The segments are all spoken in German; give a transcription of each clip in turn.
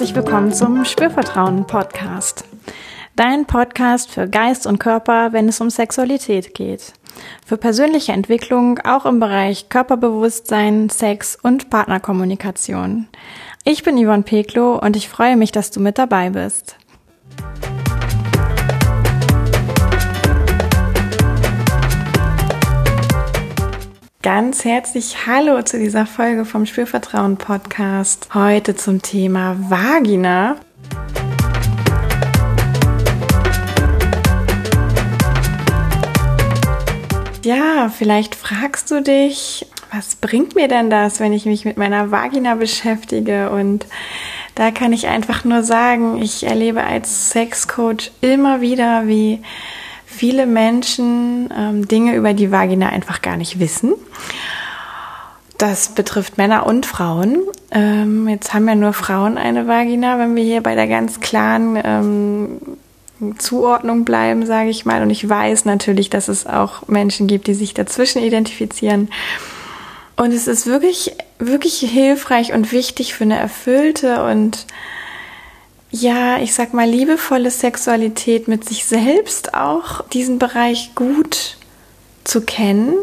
herzlich willkommen zum Spürvertrauen Podcast. Dein Podcast für Geist und Körper, wenn es um Sexualität geht. Für persönliche Entwicklung auch im Bereich Körperbewusstsein, Sex und Partnerkommunikation. Ich bin Yvonne Peklo und ich freue mich, dass du mit dabei bist. Ganz herzlich Hallo zu dieser Folge vom Spürvertrauen Podcast. Heute zum Thema Vagina. Ja, vielleicht fragst du dich, was bringt mir denn das, wenn ich mich mit meiner Vagina beschäftige? Und da kann ich einfach nur sagen, ich erlebe als Sexcoach immer wieder, wie viele Menschen ähm, Dinge über die Vagina einfach gar nicht wissen. Das betrifft Männer und Frauen. Ähm, jetzt haben ja nur Frauen eine Vagina, wenn wir hier bei der ganz klaren ähm, Zuordnung bleiben, sage ich mal. Und ich weiß natürlich, dass es auch Menschen gibt, die sich dazwischen identifizieren. Und es ist wirklich, wirklich hilfreich und wichtig für eine erfüllte und ja, ich sag mal, liebevolle Sexualität mit sich selbst auch diesen Bereich gut zu kennen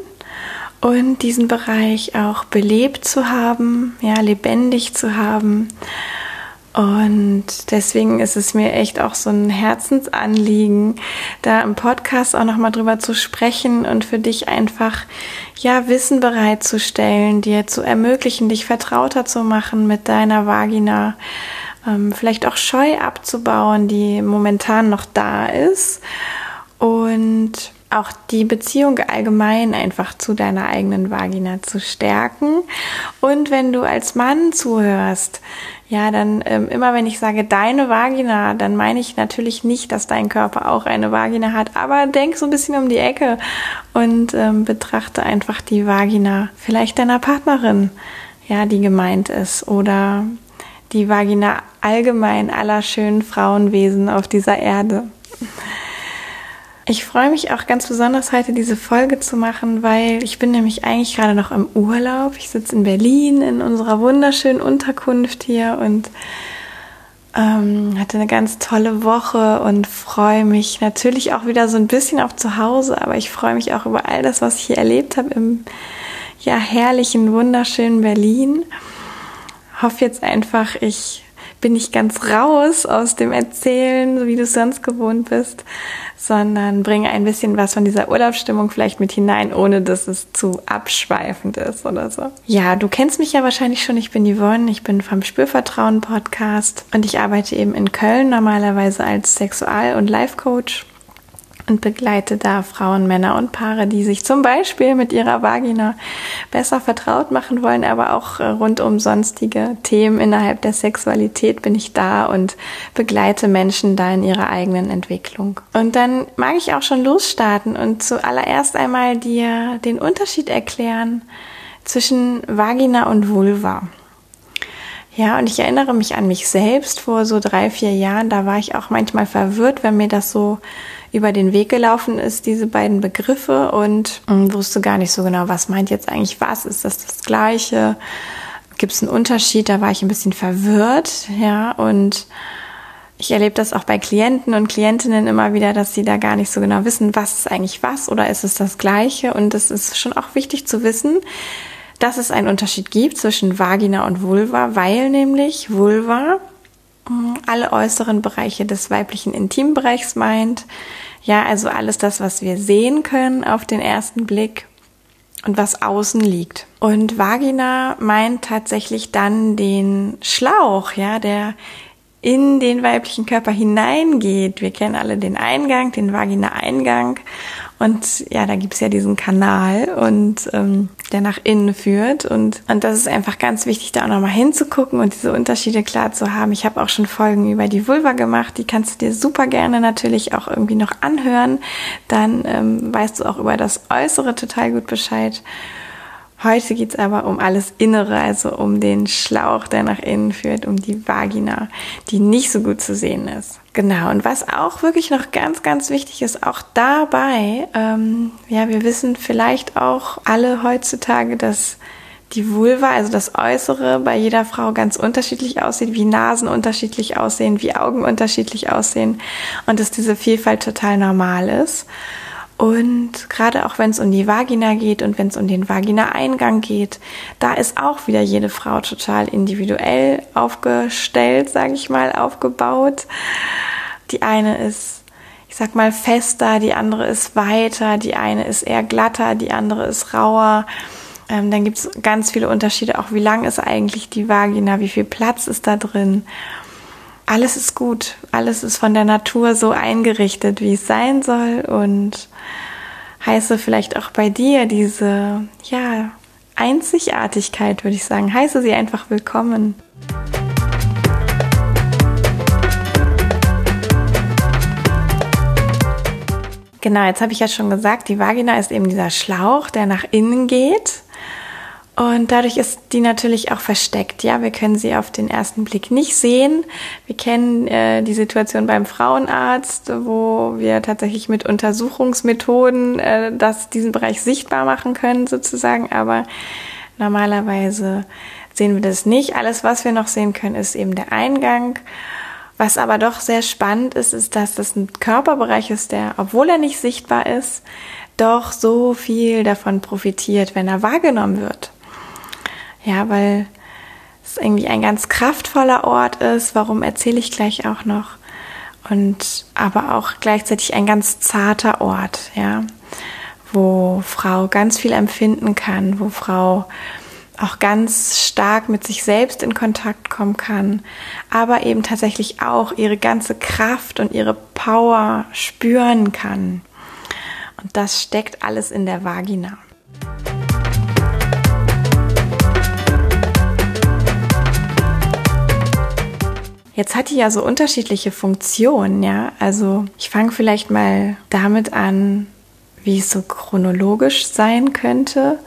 und diesen Bereich auch belebt zu haben, ja, lebendig zu haben. Und deswegen ist es mir echt auch so ein Herzensanliegen, da im Podcast auch nochmal drüber zu sprechen und für dich einfach, ja, Wissen bereitzustellen, dir zu ermöglichen, dich vertrauter zu machen mit deiner Vagina ähm, vielleicht auch Scheu abzubauen, die momentan noch da ist und auch die Beziehung allgemein einfach zu deiner eigenen Vagina zu stärken. Und wenn du als Mann zuhörst, ja, dann ähm, immer wenn ich sage deine Vagina, dann meine ich natürlich nicht, dass dein Körper auch eine Vagina hat, aber denk so ein bisschen um die Ecke und ähm, betrachte einfach die Vagina vielleicht deiner Partnerin, ja, die gemeint ist oder die Vagina allgemein aller schönen Frauenwesen auf dieser Erde. Ich freue mich auch ganz besonders heute diese Folge zu machen, weil ich bin nämlich eigentlich gerade noch im Urlaub. Ich sitze in Berlin in unserer wunderschönen Unterkunft hier und ähm, hatte eine ganz tolle Woche und freue mich natürlich auch wieder so ein bisschen auf zu Hause, aber ich freue mich auch über all das, was ich hier erlebt habe im ja herrlichen, wunderschönen Berlin hoffe jetzt einfach, ich bin nicht ganz raus aus dem Erzählen, so wie du es sonst gewohnt bist, sondern bringe ein bisschen was von dieser Urlaubsstimmung vielleicht mit hinein, ohne dass es zu abschweifend ist oder so. Ja, du kennst mich ja wahrscheinlich schon. Ich bin Yvonne, ich bin vom Spürvertrauen Podcast und ich arbeite eben in Köln normalerweise als Sexual- und Life-Coach und begleite da Frauen, Männer und Paare, die sich zum Beispiel mit ihrer Vagina besser vertraut machen wollen, aber auch äh, rund um sonstige Themen innerhalb der Sexualität bin ich da und begleite Menschen da in ihrer eigenen Entwicklung. Und dann mag ich auch schon losstarten und zuallererst einmal dir den Unterschied erklären zwischen Vagina und Vulva. Ja, und ich erinnere mich an mich selbst vor so drei, vier Jahren. Da war ich auch manchmal verwirrt, wenn mir das so über den Weg gelaufen ist, diese beiden Begriffe. Und ähm, wusste gar nicht so genau, was meint jetzt eigentlich was, ist das das Gleiche, gibt es einen Unterschied, da war ich ein bisschen verwirrt, ja, und ich erlebe das auch bei Klienten und Klientinnen immer wieder, dass sie da gar nicht so genau wissen, was ist eigentlich was oder ist es das Gleiche? Und es ist schon auch wichtig zu wissen, dass es einen Unterschied gibt zwischen Vagina und Vulva, weil nämlich Vulva alle äußeren Bereiche des weiblichen Intimbereichs meint. Ja, also alles das, was wir sehen können auf den ersten Blick und was außen liegt. Und Vagina meint tatsächlich dann den Schlauch, ja, der in den weiblichen Körper hineingeht. Wir kennen alle den Eingang, den Vagina-Eingang. Und ja, da gibt's ja diesen Kanal und ähm, der nach innen führt. Und, und das ist einfach ganz wichtig, da auch nochmal hinzugucken und diese Unterschiede klar zu haben. Ich habe auch schon Folgen über die Vulva gemacht, die kannst du dir super gerne natürlich auch irgendwie noch anhören. Dann ähm, weißt du auch über das Äußere total gut Bescheid. Heute geht's aber um alles Innere, also um den Schlauch, der nach innen führt, um die Vagina, die nicht so gut zu sehen ist. Genau, und was auch wirklich noch ganz, ganz wichtig ist, auch dabei, ähm, ja, wir wissen vielleicht auch alle heutzutage, dass die Vulva, also das Äußere, bei jeder Frau ganz unterschiedlich aussieht, wie Nasen unterschiedlich aussehen, wie Augen unterschiedlich aussehen und dass diese Vielfalt total normal ist. Und gerade auch wenn es um die Vagina geht und wenn es um den Vagina-Eingang geht, da ist auch wieder jede Frau total individuell aufgestellt, sage ich mal, aufgebaut. Die eine ist, ich sag mal, fester, die andere ist weiter, die eine ist eher glatter, die andere ist rauer. Ähm, dann gibt es ganz viele Unterschiede, auch wie lang ist eigentlich die Vagina, wie viel Platz ist da drin alles ist gut, alles ist von der Natur so eingerichtet, wie es sein soll und heiße vielleicht auch bei dir diese, ja, Einzigartigkeit, würde ich sagen, heiße sie einfach willkommen. Genau, jetzt habe ich ja schon gesagt, die Vagina ist eben dieser Schlauch, der nach innen geht. Und dadurch ist die natürlich auch versteckt. Ja, wir können sie auf den ersten Blick nicht sehen. Wir kennen äh, die Situation beim Frauenarzt, wo wir tatsächlich mit Untersuchungsmethoden äh, das, diesen Bereich sichtbar machen können, sozusagen. Aber normalerweise sehen wir das nicht. Alles, was wir noch sehen können, ist eben der Eingang. Was aber doch sehr spannend ist, ist, dass das ein Körperbereich ist, der, obwohl er nicht sichtbar ist, doch so viel davon profitiert, wenn er wahrgenommen wird. Ja, weil es irgendwie ein ganz kraftvoller Ort ist. Warum erzähle ich gleich auch noch? Und aber auch gleichzeitig ein ganz zarter Ort, ja, wo Frau ganz viel empfinden kann, wo Frau auch ganz stark mit sich selbst in Kontakt kommen kann, aber eben tatsächlich auch ihre ganze Kraft und ihre Power spüren kann. Und das steckt alles in der Vagina. Jetzt hat die ja so unterschiedliche Funktionen, ja. Also ich fange vielleicht mal damit an, wie es so chronologisch sein könnte.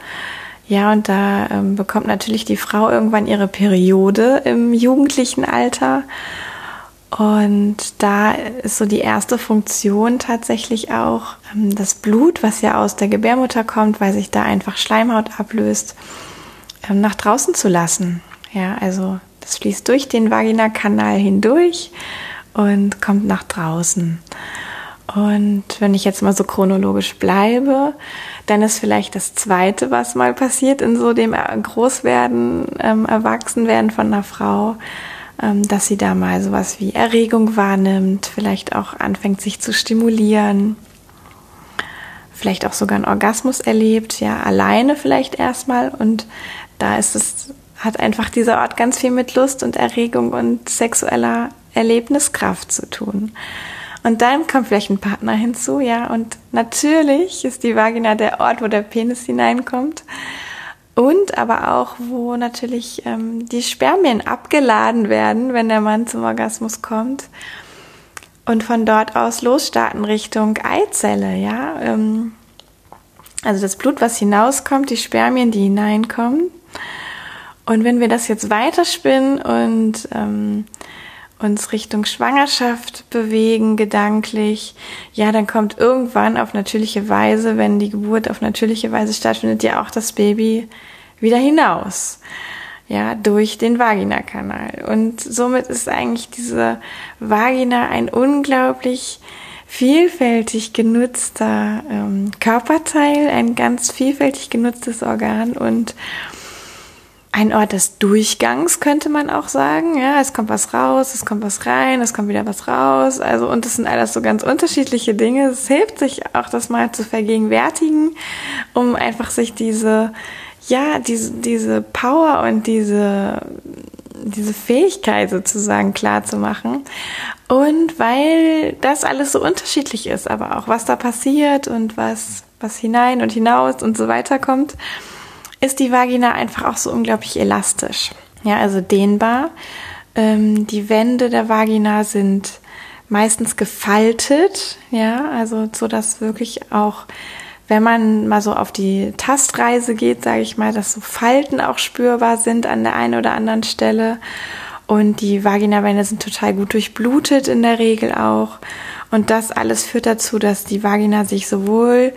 Ja, und da ähm, bekommt natürlich die Frau irgendwann ihre Periode im jugendlichen Alter. Und da ist so die erste Funktion tatsächlich auch ähm, das Blut, was ja aus der Gebärmutter kommt, weil sich da einfach Schleimhaut ablöst, ähm, nach draußen zu lassen. Ja, also das fließt durch den Vaginakanal hindurch und kommt nach draußen. Und wenn ich jetzt mal so chronologisch bleibe, dann ist vielleicht das Zweite, was mal passiert in so dem Großwerden, ähm, Erwachsenwerden von einer Frau, ähm, dass sie da mal sowas wie Erregung wahrnimmt, vielleicht auch anfängt, sich zu stimulieren, vielleicht auch sogar einen Orgasmus erlebt, ja, alleine vielleicht erstmal. Und da ist es hat einfach dieser Ort ganz viel mit Lust und Erregung und sexueller Erlebniskraft zu tun. Und dann kommt vielleicht ein Partner hinzu, ja, und natürlich ist die Vagina der Ort, wo der Penis hineinkommt. Und aber auch, wo natürlich ähm, die Spermien abgeladen werden, wenn der Mann zum Orgasmus kommt. Und von dort aus losstarten Richtung Eizelle, ja. Ähm, also das Blut, was hinauskommt, die Spermien, die hineinkommen. Und wenn wir das jetzt weiterspinnen und ähm, uns Richtung Schwangerschaft bewegen, gedanklich, ja, dann kommt irgendwann auf natürliche Weise, wenn die Geburt auf natürliche Weise stattfindet, ja auch das Baby wieder hinaus. Ja, durch den Vaginakanal. Und somit ist eigentlich diese Vagina ein unglaublich vielfältig genutzter ähm, Körperteil, ein ganz vielfältig genutztes Organ und ein Ort des Durchgangs, könnte man auch sagen. Ja, es kommt was raus, es kommt was rein, es kommt wieder was raus. Also, und das sind alles so ganz unterschiedliche Dinge. Es hilft sich auch, das mal zu vergegenwärtigen, um einfach sich diese, ja, diese, diese Power und diese, diese Fähigkeit sozusagen klar zu machen. Und weil das alles so unterschiedlich ist, aber auch was da passiert und was, was hinein und hinaus und so weiter kommt, ist die Vagina einfach auch so unglaublich elastisch. Ja, also dehnbar. Ähm, die Wände der Vagina sind meistens gefaltet, ja, also so dass wirklich auch, wenn man mal so auf die Tastreise geht, sage ich mal, dass so Falten auch spürbar sind an der einen oder anderen Stelle. Und die Vaginawände sind total gut durchblutet in der Regel auch. Und das alles führt dazu, dass die Vagina sich sowohl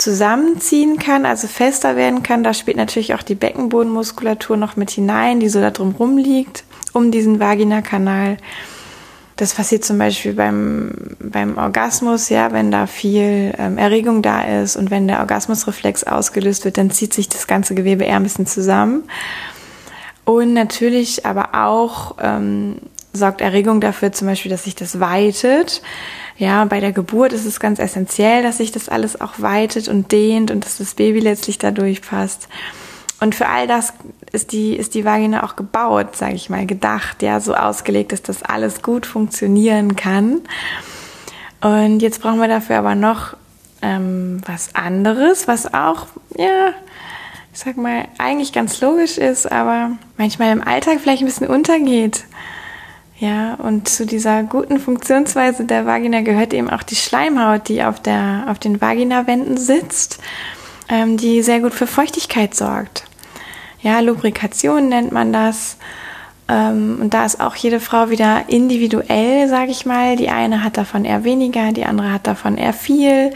zusammenziehen kann, also fester werden kann. Da spielt natürlich auch die Beckenbodenmuskulatur noch mit hinein, die so da drum rumliegt, um diesen Vaginakanal. Das passiert zum Beispiel beim, beim Orgasmus, ja, wenn da viel ähm, Erregung da ist und wenn der Orgasmusreflex ausgelöst wird, dann zieht sich das ganze Gewebe eher ein bisschen zusammen. Und natürlich aber auch ähm, sorgt Erregung dafür zum Beispiel, dass sich das weitet. Ja, bei der Geburt ist es ganz essentiell, dass sich das alles auch weitet und dehnt und dass das Baby letztlich dadurch passt. Und für all das ist die, ist die Vagina auch gebaut, sage ich mal, gedacht, ja, so ausgelegt, dass das alles gut funktionieren kann. Und jetzt brauchen wir dafür aber noch ähm, was anderes, was auch, ja, ich sag mal, eigentlich ganz logisch ist, aber manchmal im Alltag vielleicht ein bisschen untergeht. Ja, und zu dieser guten Funktionsweise der Vagina gehört eben auch die Schleimhaut, die auf, der, auf den Vaginawänden sitzt, ähm, die sehr gut für Feuchtigkeit sorgt. Ja, Lubrikation nennt man das. Ähm, und da ist auch jede Frau wieder individuell, sage ich mal. Die eine hat davon eher weniger, die andere hat davon eher viel.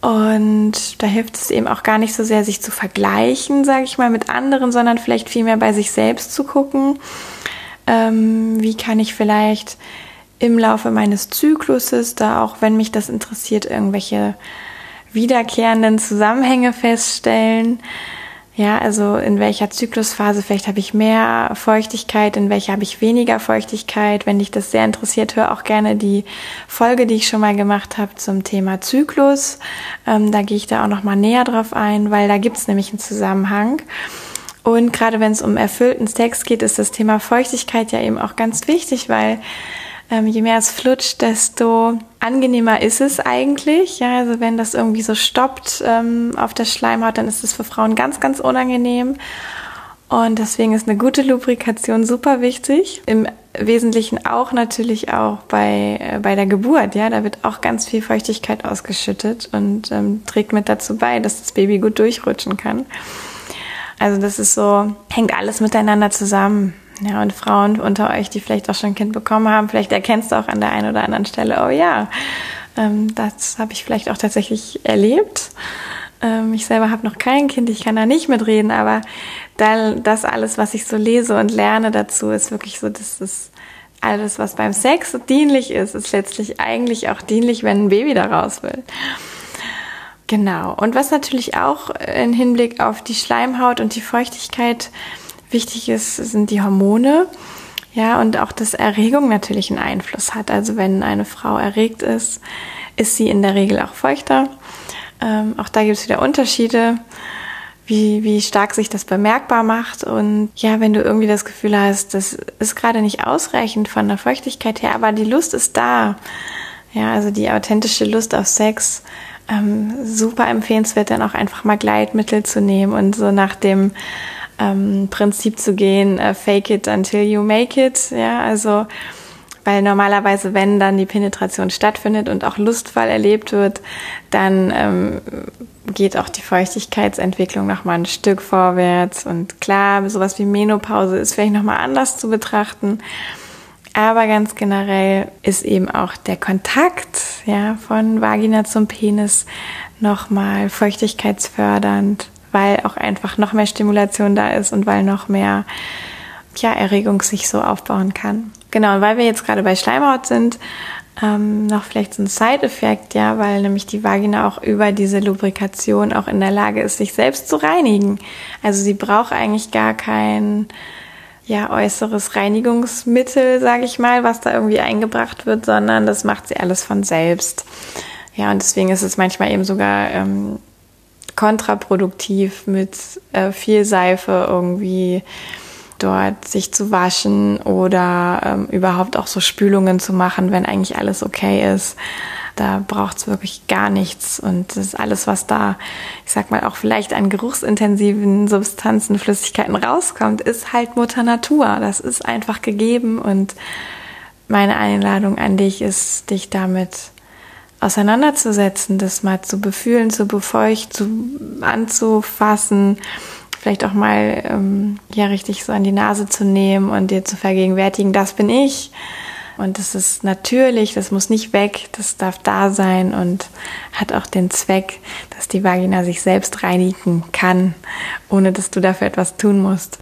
Und da hilft es eben auch gar nicht so sehr, sich zu vergleichen, sage ich mal, mit anderen, sondern vielleicht vielmehr bei sich selbst zu gucken ähm, wie kann ich vielleicht im Laufe meines Zykluses, da auch wenn mich das interessiert, irgendwelche wiederkehrenden Zusammenhänge feststellen. Ja, also in welcher Zyklusphase vielleicht habe ich mehr Feuchtigkeit, in welcher habe ich weniger Feuchtigkeit. Wenn dich das sehr interessiert, hör auch gerne die Folge, die ich schon mal gemacht habe zum Thema Zyklus. Ähm, da gehe ich da auch noch mal näher drauf ein, weil da gibt es nämlich einen Zusammenhang. Und gerade wenn es um erfüllten Sex geht, ist das Thema Feuchtigkeit ja eben auch ganz wichtig, weil ähm, je mehr es flutscht, desto angenehmer ist es eigentlich. Ja, also wenn das irgendwie so stoppt ähm, auf der Schleimhaut, dann ist es für Frauen ganz, ganz unangenehm. Und deswegen ist eine gute Lubrikation super wichtig. Im Wesentlichen auch natürlich auch bei, äh, bei der Geburt. Ja, da wird auch ganz viel Feuchtigkeit ausgeschüttet und ähm, trägt mit dazu bei, dass das Baby gut durchrutschen kann. Also das ist so, hängt alles miteinander zusammen. Ja, und Frauen unter euch, die vielleicht auch schon ein Kind bekommen haben, vielleicht erkennst du auch an der einen oder anderen Stelle, oh ja, ähm, das habe ich vielleicht auch tatsächlich erlebt. Ähm, ich selber habe noch kein Kind, ich kann da nicht mitreden, aber da, das alles, was ich so lese und lerne dazu, ist wirklich so, dass es alles, was beim Sex dienlich ist, ist letztlich eigentlich auch dienlich, wenn ein Baby daraus will. Genau. Und was natürlich auch im Hinblick auf die Schleimhaut und die Feuchtigkeit wichtig ist, sind die Hormone. Ja, und auch, dass Erregung natürlich einen Einfluss hat. Also wenn eine Frau erregt ist, ist sie in der Regel auch feuchter. Ähm, auch da gibt es wieder Unterschiede, wie, wie stark sich das bemerkbar macht. Und ja, wenn du irgendwie das Gefühl hast, das ist gerade nicht ausreichend von der Feuchtigkeit her, aber die Lust ist da. Ja, also die authentische Lust auf Sex ähm, super empfehlenswert, dann auch einfach mal Gleitmittel zu nehmen und so nach dem ähm, Prinzip zu gehen, äh, fake it until you make it. Ja, also weil normalerweise, wenn dann die Penetration stattfindet und auch lustvoll erlebt wird, dann ähm, geht auch die Feuchtigkeitsentwicklung noch mal ein Stück vorwärts. Und klar, sowas wie Menopause ist vielleicht noch mal anders zu betrachten. Aber ganz generell ist eben auch der Kontakt ja, von Vagina zum Penis nochmal feuchtigkeitsfördernd, weil auch einfach noch mehr Stimulation da ist und weil noch mehr ja, Erregung sich so aufbauen kann. Genau, und weil wir jetzt gerade bei Schleimhaut sind, ähm, noch vielleicht so ein Side-Effekt, ja, weil nämlich die Vagina auch über diese Lubrikation auch in der Lage ist, sich selbst zu reinigen. Also sie braucht eigentlich gar kein ja, äußeres Reinigungsmittel, sage ich mal, was da irgendwie eingebracht wird, sondern das macht sie alles von selbst. Ja, und deswegen ist es manchmal eben sogar ähm, kontraproduktiv, mit äh, viel Seife irgendwie dort sich zu waschen oder ähm, überhaupt auch so Spülungen zu machen, wenn eigentlich alles okay ist. Da braucht es wirklich gar nichts. Und das ist alles, was da, ich sag mal, auch vielleicht an geruchsintensiven Substanzen, Flüssigkeiten rauskommt, ist halt Mutter Natur. Das ist einfach gegeben. Und meine Einladung an dich ist, dich damit auseinanderzusetzen, das mal zu befühlen, zu befeuchten, anzufassen, vielleicht auch mal ähm, ja richtig so an die Nase zu nehmen und dir zu vergegenwärtigen, das bin ich Und das ist natürlich, das muss nicht weg, das darf da sein und hat auch den Zweck, dass die Vagina sich selbst reinigen kann, ohne dass du dafür etwas tun musst.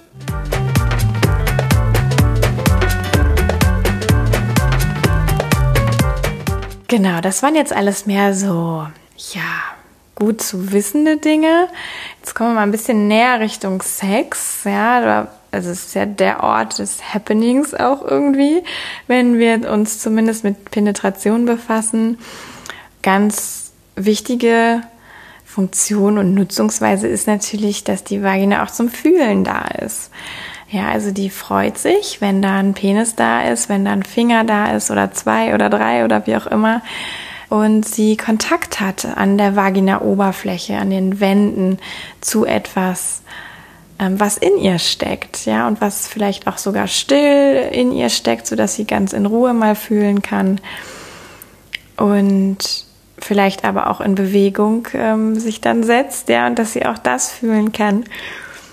Genau, das waren jetzt alles mehr so, ja, gut zu wissende Dinge. Jetzt kommen wir mal ein bisschen näher Richtung Sex. Ja, also es ist ja der Ort des Happenings auch irgendwie, wenn wir uns zumindest mit Penetration befassen. Ganz wichtige Funktion und Nutzungsweise ist natürlich, dass die Vagina auch zum Fühlen da ist. Ja, also die freut sich, wenn da ein Penis da ist, wenn da ein Finger da ist oder zwei oder drei oder wie auch immer. Und sie Kontakt hat an der Vagina-Oberfläche, an den Wänden zu etwas, was in ihr steckt, ja, und was vielleicht auch sogar still in ihr steckt, so dass sie ganz in Ruhe mal fühlen kann. Und vielleicht aber auch in Bewegung ähm, sich dann setzt, ja, und dass sie auch das fühlen kann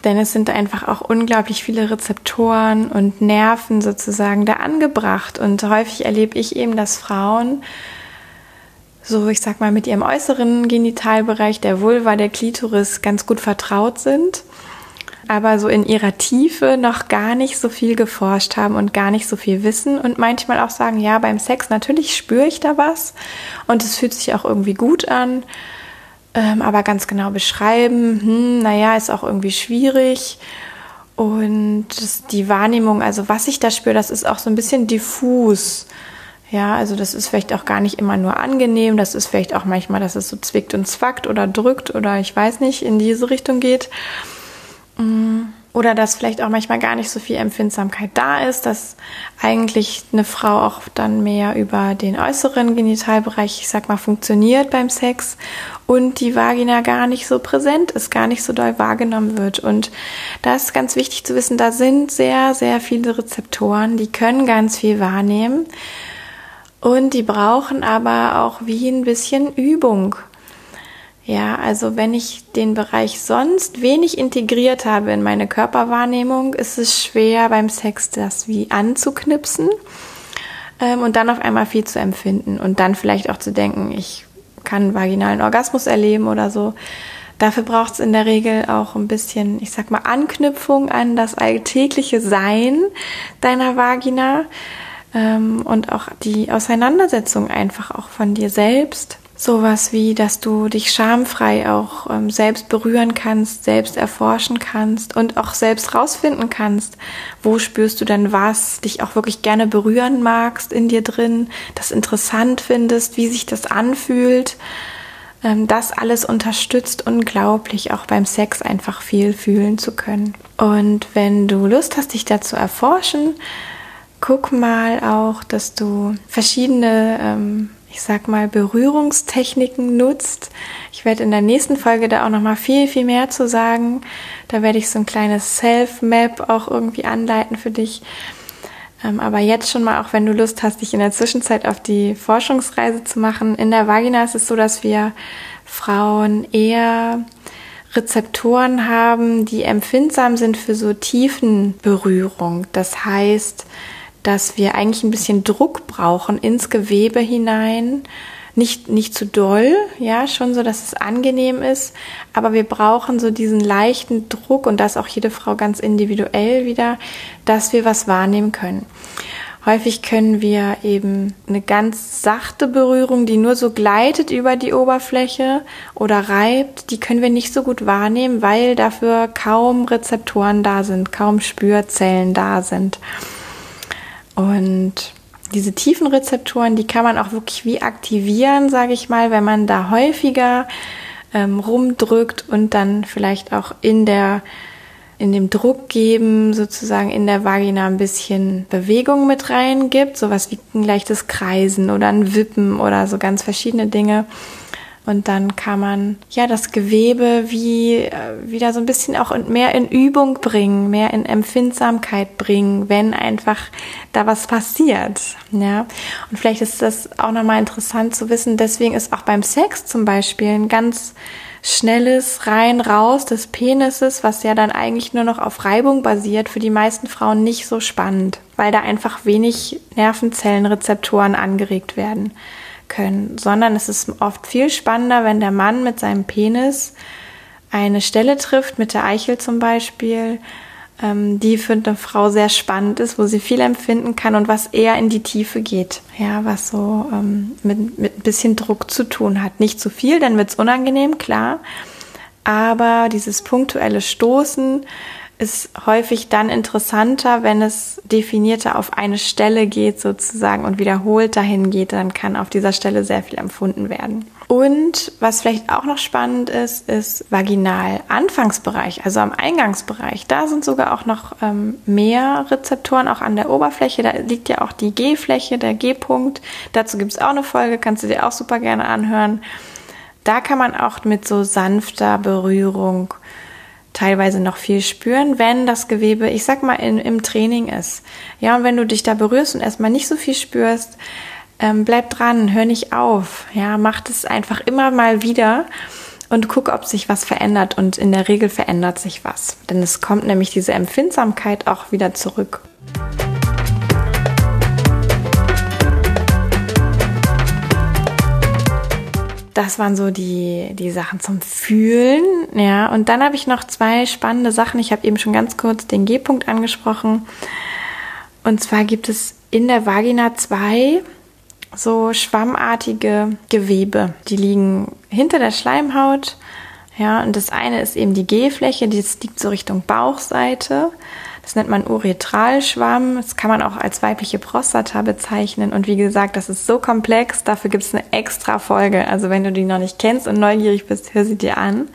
denn es sind einfach auch unglaublich viele Rezeptoren und Nerven sozusagen da angebracht. Und häufig erlebe ich eben, dass Frauen so, ich sag mal, mit ihrem äußeren Genitalbereich, der Vulva, der Klitoris, ganz gut vertraut sind, aber so in ihrer Tiefe noch gar nicht so viel geforscht haben und gar nicht so viel wissen und manchmal auch sagen, ja, beim Sex natürlich spüre ich da was und es fühlt sich auch irgendwie gut an ähm, aber ganz genau beschreiben, hm, naja, ist auch irgendwie schwierig. Und das, die Wahrnehmung, also was ich da spüre, das ist auch so ein bisschen diffus. Ja, also das ist vielleicht auch gar nicht immer nur angenehm, das ist vielleicht auch manchmal, dass es so zwickt und zwackt oder drückt oder ich weiß nicht, in diese Richtung geht. Oder dass vielleicht auch manchmal gar nicht so viel Empfindsamkeit da ist, dass eigentlich eine Frau auch dann mehr über den äußeren Genitalbereich, ich sag mal, funktioniert beim Sex und die Vagina gar nicht so präsent ist, gar nicht so doll wahrgenommen wird. Und da ist ganz wichtig zu wissen, da sind sehr, sehr viele Rezeptoren, die können ganz viel wahrnehmen. Und die brauchen aber auch wie ein bisschen Übung. Ja, also wenn ich den Bereich sonst wenig integriert habe in meine Körperwahrnehmung, ist es schwer beim Sex das wie anzuknipsen ähm, und dann auf einmal viel zu empfinden und dann vielleicht auch zu denken, ich kann vaginalen Orgasmus erleben oder so. Dafür braucht es in der Regel auch ein bisschen, ich sag mal, Anknüpfung an das alltägliche Sein deiner Vagina ähm, und auch die Auseinandersetzung einfach auch von dir selbst Sowas wie, dass du dich schamfrei auch ähm, selbst berühren kannst, selbst erforschen kannst und auch selbst rausfinden kannst, wo spürst du denn was, dich auch wirklich gerne berühren magst in dir drin, das interessant findest, wie sich das anfühlt. Ähm, das alles unterstützt unglaublich, auch beim Sex einfach viel fühlen zu können. Und wenn du Lust hast, dich dazu erforschen, guck mal auch, dass du verschiedene ähm, ich sag mal, Berührungstechniken nutzt. Ich werde in der nächsten Folge da auch noch mal viel, viel mehr zu sagen. Da werde ich so ein kleines Self-Map auch irgendwie anleiten für dich. Ähm, aber jetzt schon mal, auch wenn du Lust hast, dich in der Zwischenzeit auf die Forschungsreise zu machen. In der Vagina ist es so, dass wir Frauen eher Rezeptoren haben, die empfindsam sind für so tiefen Berührung. Das heißt, dass wir eigentlich ein bisschen Druck brauchen ins Gewebe hinein. Nicht, nicht zu doll, ja, schon so, dass es angenehm ist, aber wir brauchen so diesen leichten Druck und das auch jede Frau ganz individuell wieder, dass wir was wahrnehmen können. Häufig können wir eben eine ganz sachte Berührung, die nur so gleitet über die Oberfläche oder reibt, die können wir nicht so gut wahrnehmen, weil dafür kaum Rezeptoren da sind, kaum Spürzellen da sind. Und diese tiefen Rezeptoren, die kann man auch wirklich wie aktivieren, sage ich mal, wenn man da häufiger ähm, rumdrückt und dann vielleicht auch in der in dem Druck geben, sozusagen in der Vagina ein bisschen Bewegung mit reingibt, sowas wie ein leichtes Kreisen oder ein Wippen oder so ganz verschiedene Dinge. Und dann kann man ja das Gewebe wie äh, wieder so ein bisschen auch mehr in Übung bringen, mehr in Empfindsamkeit bringen, wenn einfach da was passiert. Ja. Und vielleicht ist das auch nochmal interessant zu wissen. Deswegen ist auch beim Sex zum Beispiel ein ganz schnelles rein raus des Penises, was ja dann eigentlich nur noch auf Reibung basiert, für die meisten Frauen nicht so spannend, weil da einfach wenig Nervenzellenrezeptoren angeregt werden können, sondern es ist oft viel spannender, wenn der Mann mit seinem Penis eine Stelle trifft, mit der Eichel zum Beispiel, ähm, die für eine Frau sehr spannend ist, wo sie viel empfinden kann und was eher in die Tiefe geht. Ja, was so ähm, mit, mit ein bisschen Druck zu tun hat. Nicht zu viel, dann wird es unangenehm, klar. Aber dieses punktuelle Stoßen ist häufig dann interessanter, wenn es definierter auf eine Stelle geht sozusagen und wiederholt dahin geht, dann kann auf dieser Stelle sehr viel empfunden werden. Und was vielleicht auch noch spannend ist, ist Vaginal-Anfangsbereich, also am Eingangsbereich. Da sind sogar auch noch ähm, mehr Rezeptoren, auch an der Oberfläche. Da liegt ja auch die G-Fläche, der G-Punkt. Dazu gibt es auch eine Folge, kannst du dir auch super gerne anhören. Da kann man auch mit so sanfter Berührung teilweise noch viel spüren, wenn das Gewebe, ich sag mal, in, im Training ist. Ja, und wenn du dich da berührst und erstmal nicht so viel spürst, ähm, bleib dran, hör nicht auf. Ja, mach das einfach immer mal wieder und guck, ob sich was verändert. Und in der Regel verändert sich was. Denn es kommt nämlich diese Empfindsamkeit auch wieder zurück. Das waren so die, die Sachen zum Fühlen. Ja, und dann habe ich noch zwei spannende Sachen. Ich habe eben schon ganz kurz den G-Punkt angesprochen. Und zwar gibt es in der Vagina zwei so schwammartige Gewebe. Die liegen hinter der Schleimhaut. Ja, und das eine ist eben die G-Fläche, die liegt so Richtung Bauchseite. Das nennt man Uretralschwamm. Das kann man auch als weibliche Prostata bezeichnen. Und wie gesagt, das ist so komplex. Dafür gibt es eine extra Folge. Also wenn du die noch nicht kennst und neugierig bist, hör sie dir an.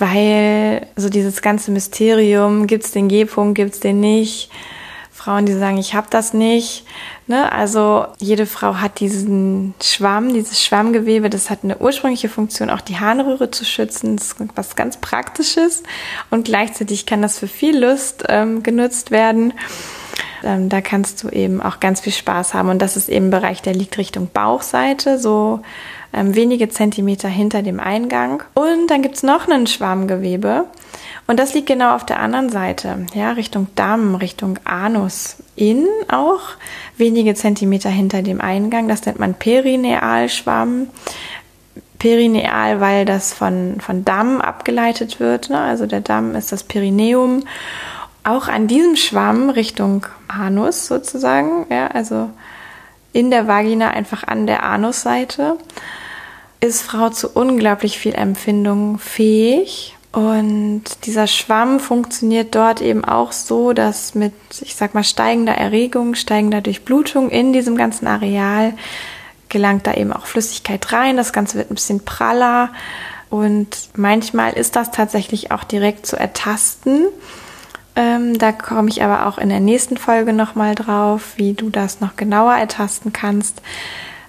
Weil so dieses ganze Mysterium, gibt es den G-Punkt, gibt es den nicht? Frauen, die sagen, ich habe das nicht. Ne? Also jede Frau hat diesen Schwamm, dieses Schwammgewebe, das hat eine ursprüngliche Funktion, auch die Harnröhre zu schützen. Das ist was ganz Praktisches und gleichzeitig kann das für viel Lust ähm, genutzt werden. Ähm, da kannst du eben auch ganz viel Spaß haben und das ist eben ein Bereich, der liegt Richtung Bauchseite, so ähm, wenige Zentimeter hinter dem Eingang. Und dann gibt's noch einen Schwammgewebe. Und das liegt genau auf der anderen Seite, ja, Richtung Damm, Richtung Anus, in auch, wenige Zentimeter hinter dem Eingang. Das nennt man Perinealschwamm. Perineal, weil das von, von Damm abgeleitet wird. Ne? Also der Damm ist das Perineum. Auch an diesem Schwamm Richtung Anus sozusagen, ja, also in der Vagina einfach an der Anusseite, ist Frau zu unglaublich viel Empfindung fähig und dieser Schwamm funktioniert dort eben auch so, dass mit, ich sag mal, steigender Erregung, steigender Durchblutung in diesem ganzen Areal gelangt da eben auch Flüssigkeit rein. Das Ganze wird ein bisschen praller und manchmal ist das tatsächlich auch direkt zu ertasten. Ähm, da komme ich aber auch in der nächsten Folge nochmal drauf, wie du das noch genauer ertasten kannst.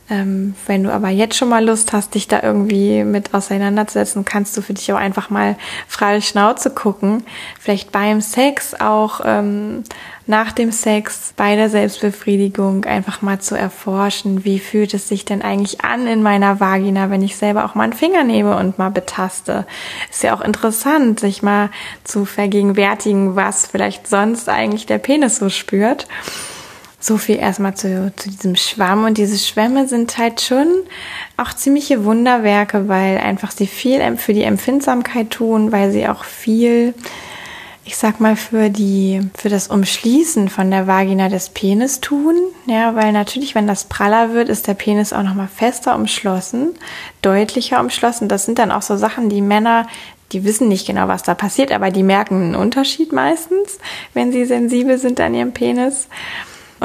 Ähm, wenn du aber jetzt schon mal Lust hast, dich da irgendwie mit auseinanderzusetzen, kannst du für dich auch einfach mal freie Schnauze gucken. Vielleicht beim Sex auch ähm, nach dem Sex, bei der Selbstbefriedigung einfach mal zu erforschen, wie fühlt es sich denn eigentlich an in meiner Vagina, wenn ich selber auch mal einen Finger nehme und mal betaste. Ist ja auch interessant, sich mal zu vergegenwärtigen, was vielleicht sonst eigentlich der Penis so spürt. So viel erstmal zu, zu diesem Schwamm. Und diese Schwämme sind halt schon auch ziemliche Wunderwerke, weil einfach sie viel für die Empfindsamkeit tun, weil sie auch viel, ich sag mal, für die, für das Umschließen von der Vagina des Penis tun. Ja, weil natürlich, wenn das praller wird, ist der Penis auch nochmal fester umschlossen, deutlicher umschlossen. Das sind dann auch so Sachen, die Männer die wissen nicht genau, was da passiert, aber die merken einen Unterschied meistens, wenn sie sensibel sind an ihrem Penis.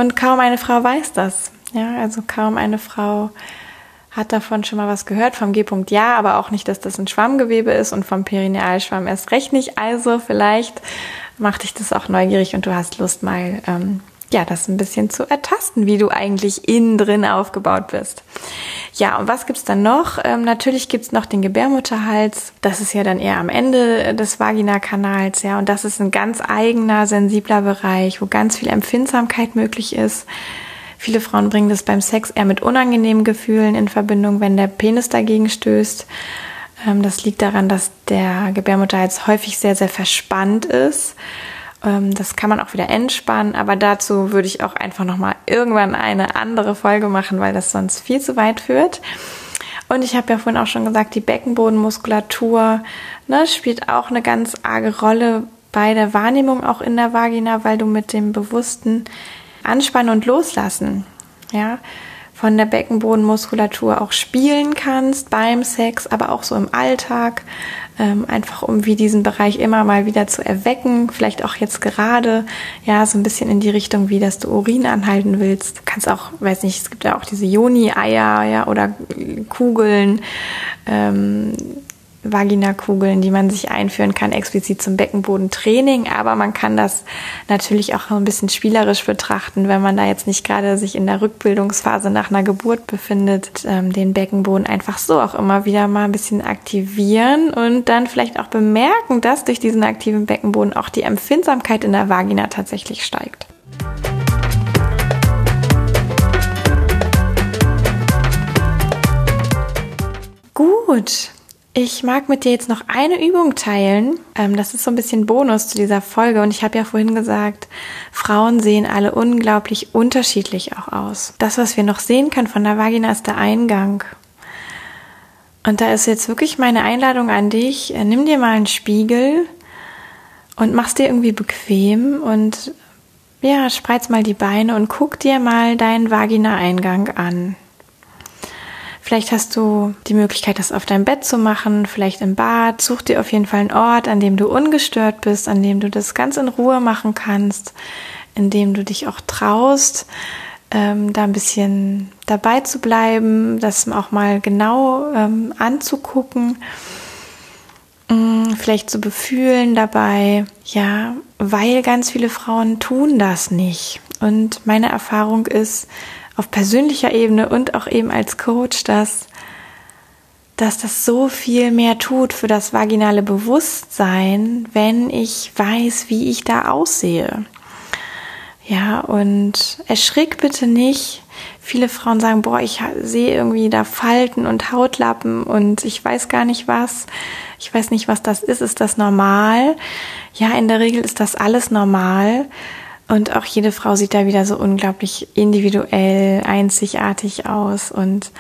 Und kaum eine Frau weiß das. Ja, also kaum eine Frau hat davon schon mal was gehört. Vom G-Punkt ja, aber auch nicht, dass das ein Schwammgewebe ist und vom Perinealschwamm erst recht nicht. Also vielleicht macht dich das auch neugierig und du hast Lust mal ähm, ja, das ein bisschen zu ertasten, wie du eigentlich innen drin aufgebaut bist. Ja, und was gibt's dann noch? Ähm, natürlich gibt's noch den Gebärmutterhals. Das ist ja dann eher am Ende des Vaginakanals, ja. Und das ist ein ganz eigener, sensibler Bereich, wo ganz viel Empfindsamkeit möglich ist. Viele Frauen bringen das beim Sex eher mit unangenehmen Gefühlen in Verbindung, wenn der Penis dagegen stößt. Ähm, das liegt daran, dass der Gebärmutterhals häufig sehr, sehr verspannt ist das kann man auch wieder entspannen, aber dazu würde ich auch einfach nochmal irgendwann eine andere Folge machen, weil das sonst viel zu weit führt. Und ich habe ja vorhin auch schon gesagt, die Beckenbodenmuskulatur ne, spielt auch eine ganz arge Rolle bei der Wahrnehmung auch in der Vagina, weil du mit dem bewussten Anspannen und Loslassen, ja, von der Beckenbodenmuskulatur auch spielen kannst beim Sex, aber auch so im Alltag ähm, einfach um wie diesen Bereich immer mal wieder zu erwecken, vielleicht auch jetzt gerade, ja, so ein bisschen in die Richtung, wie dass du Urin anhalten willst. Du kannst auch, weiß nicht, es gibt ja auch diese Joni-Eier, ja, oder Kugeln, ähm, Vaginakugeln, die man sich einführen kann, explizit zum Beckenbodentraining. Aber man kann das natürlich auch ein bisschen spielerisch betrachten, wenn man da jetzt nicht gerade sich in der Rückbildungsphase nach einer Geburt befindet, ähm, den Beckenboden einfach so auch immer wieder mal ein bisschen aktivieren und dann vielleicht auch bemerken, dass durch diesen aktiven Beckenboden auch die Empfindsamkeit in der Vagina tatsächlich steigt. Gut, ich mag mit dir jetzt noch eine Übung teilen. Ähm, das ist so ein bisschen Bonus zu dieser Folge. Und ich habe ja vorhin gesagt, Frauen sehen alle unglaublich unterschiedlich auch aus. Das, was wir noch sehen können von der Vagina, ist der Eingang. Und da ist jetzt wirklich meine Einladung an dich. Äh, nimm dir mal einen Spiegel und mach's dir irgendwie bequem und ja, spreiz mal die Beine und guck dir mal deinen Vagina-Eingang an. Vielleicht hast du die Möglichkeit, das auf deinem Bett zu machen, vielleicht im Bad. Such dir auf jeden Fall einen Ort, an dem du ungestört bist, an dem du das ganz in Ruhe machen kannst, in dem du dich auch traust, ähm, da ein bisschen dabei zu bleiben, das auch mal genau ähm, anzugucken, ähm, vielleicht zu befühlen dabei. Ja, weil ganz viele Frauen tun das nicht. Und meine Erfahrung ist, auf persönlicher Ebene und auch eben als Coach, dass, dass das so viel mehr tut für das vaginale Bewusstsein, wenn ich weiß, wie ich da aussehe. Ja, und erschrick bitte nicht. Viele Frauen sagen, boah, ich sehe irgendwie da Falten und Hautlappen und ich weiß gar nicht was. Ich weiß nicht, was das ist. Ist das normal? Ja, in der Regel ist das alles normal. Und auch jede Frau sieht da wieder so unglaublich individuell, einzigartig aus. Und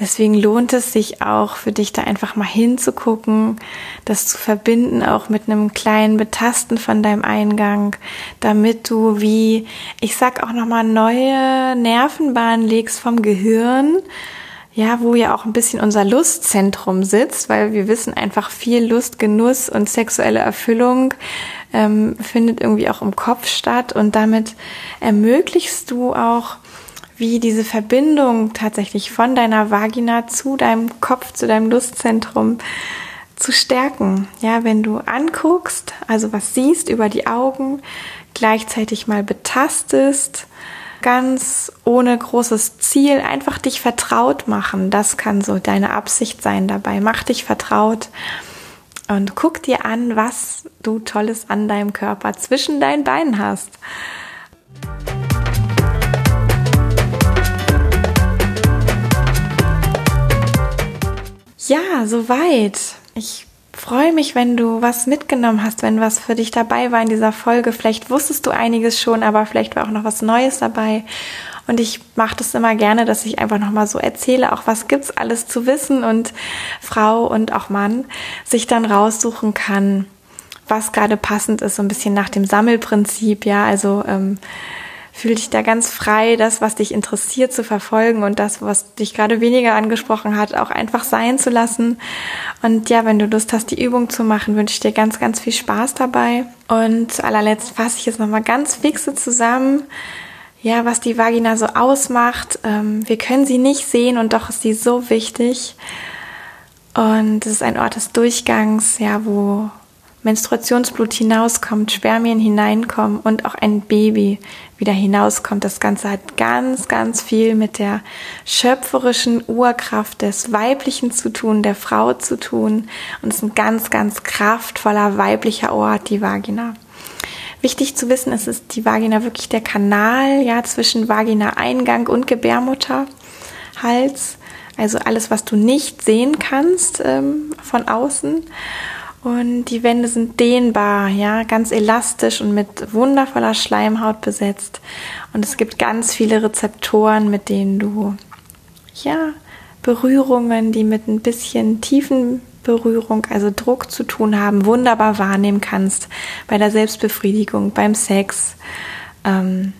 deswegen lohnt es sich auch für dich da einfach mal hinzugucken, das zu verbinden auch mit einem kleinen Betasten von deinem Eingang, damit du wie, ich sag auch nochmal, neue Nervenbahnen legst vom Gehirn ja, wo ja auch ein bisschen unser Lustzentrum sitzt, weil wir wissen einfach viel Lust, Genuss und sexuelle Erfüllung ähm, findet irgendwie auch im Kopf statt und damit ermöglichst du auch, wie diese Verbindung tatsächlich von deiner Vagina zu deinem Kopf, zu deinem Lustzentrum zu stärken. Ja, wenn du anguckst, also was siehst über die Augen, gleichzeitig mal betastest, ganz ohne großes Ziel, einfach dich vertraut machen. Das kann so deine Absicht sein dabei. Mach dich vertraut und guck dir an, was du Tolles an deinem Körper zwischen deinen Beinen hast. Ja, soweit. Ich freue mich, wenn du was mitgenommen hast, wenn was für dich dabei war in dieser Folge. Vielleicht wusstest du einiges schon, aber vielleicht war auch noch was Neues dabei. Und ich mache das immer gerne, dass ich einfach nochmal so erzähle, auch was gibt's alles zu wissen und Frau und auch Mann sich dann raussuchen kann, was gerade passend ist, so ein bisschen nach dem Sammelprinzip, ja, also ähm, fühl dich da ganz frei, das, was dich interessiert, zu verfolgen und das, was dich gerade weniger angesprochen hat, auch einfach sein zu lassen. Und ja, wenn du Lust hast, die Übung zu machen, wünsche ich dir ganz, ganz viel Spaß dabei. Und zu allerletzt fasse ich jetzt nochmal ganz fixe zusammen, ja, was die Vagina so ausmacht. Ähm, wir können sie nicht sehen und doch ist sie so wichtig. Und es ist ein Ort des Durchgangs, ja, wo Menstruationsblut hinauskommt, Spermien hineinkommen und auch ein Baby wieder hinauskommt. Das Ganze hat ganz, ganz viel mit der schöpferischen Urkraft des Weiblichen zu tun, der Frau zu tun. Und es ist ein ganz, ganz kraftvoller weiblicher Ort, die Vagina. Wichtig zu wissen ist, ist die Vagina wirklich der Kanal, ja, zwischen Vagina-Eingang und Gebärmutterhals. Also alles, was du nicht sehen kannst ähm, von außen. Und die Wände sind dehnbar, ja, ganz elastisch und mit wundervoller Schleimhaut besetzt. Und es gibt ganz viele Rezeptoren, mit denen du, ja, Berührungen, die mit ein bisschen tiefen Berührung, also Druck zu tun haben, wunderbar wahrnehmen kannst bei der Selbstbefriedigung, beim Sex. Ähm,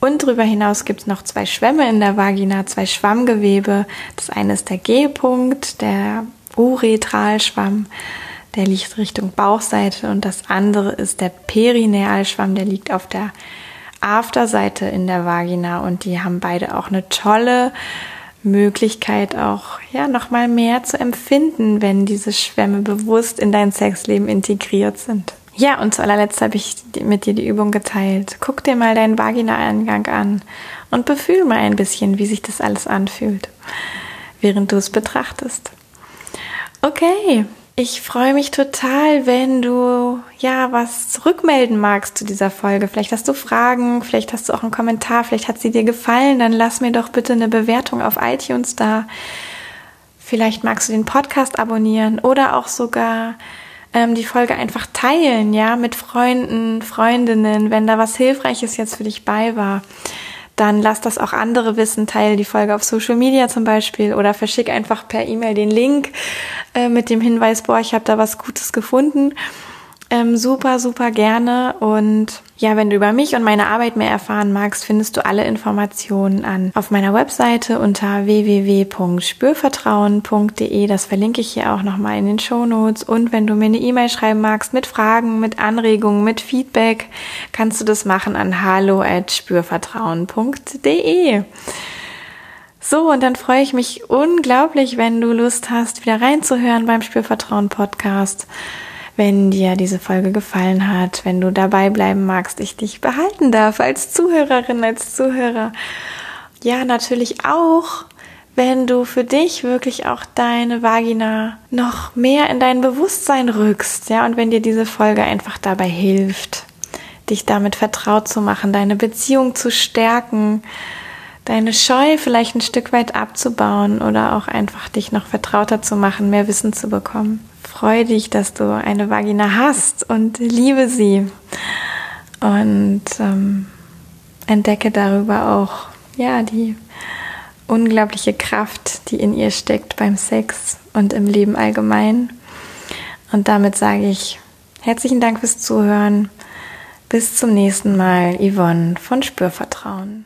und darüber hinaus gibt es noch zwei Schwämme in der Vagina, zwei Schwammgewebe. Das eine ist der G-Punkt, der Uretralschwamm, der liegt Richtung Bauchseite und das andere ist der Perinealschwamm, der liegt auf der Afterseite in der Vagina und die haben beide auch eine tolle Möglichkeit auch ja noch mal mehr zu empfinden, wenn diese Schwämme bewusst in dein Sexleben integriert sind. Ja, und zu allerletzt habe ich mit dir die Übung geteilt. Guck dir mal deinen Vagina-Eingang an und befühl mal ein bisschen, wie sich das alles anfühlt, während du es betrachtest. Okay, ich freue mich total, wenn du ja was zurückmelden magst zu dieser Folge. Vielleicht hast du Fragen, vielleicht hast du auch einen Kommentar, vielleicht hat sie dir gefallen, dann lass mir doch bitte eine Bewertung auf iTunes da. Vielleicht magst du den Podcast abonnieren oder auch sogar ähm, die Folge einfach teilen, ja, mit Freunden, Freundinnen, wenn da was Hilfreiches jetzt für dich bei war dann lass das auch andere wissen, teile die Folge auf Social Media zum Beispiel oder verschick einfach per E-Mail den Link äh, mit dem Hinweis, boah, ich habe da was Gutes gefunden. Ähm, super, super gerne. Und ja, wenn du über mich und meine Arbeit mehr erfahren magst, findest du alle Informationen an auf meiner Webseite unter www.spürvertrauen.de. Das verlinke ich hier auch nochmal in den Show Notes. Und wenn du mir eine E-Mail schreiben magst mit Fragen, mit Anregungen, mit Feedback, kannst du das machen an hallo@spürvertrauen.de. So, und dann freue ich mich unglaublich, wenn du Lust hast, wieder reinzuhören beim Spürvertrauen Podcast wenn dir diese Folge gefallen hat, wenn du dabei bleiben magst, ich dich behalten darf als Zuhörerin, als Zuhörer. Ja, natürlich auch, wenn du für dich wirklich auch deine Vagina noch mehr in dein Bewusstsein rückst, ja, und wenn dir diese Folge einfach dabei hilft, dich damit vertraut zu machen, deine Beziehung zu stärken, deine Scheu vielleicht ein Stück weit abzubauen oder auch einfach dich noch vertrauter zu machen, mehr Wissen zu bekommen freue dich, dass du eine Vagina hast und liebe sie. Und ähm, entdecke darüber auch ja die unglaubliche Kraft, die in ihr steckt beim Sex und im Leben allgemein. Und damit sage ich herzlichen Dank fürs Zuhören. Bis zum nächsten Mal, Yvonne von Spürvertrauen.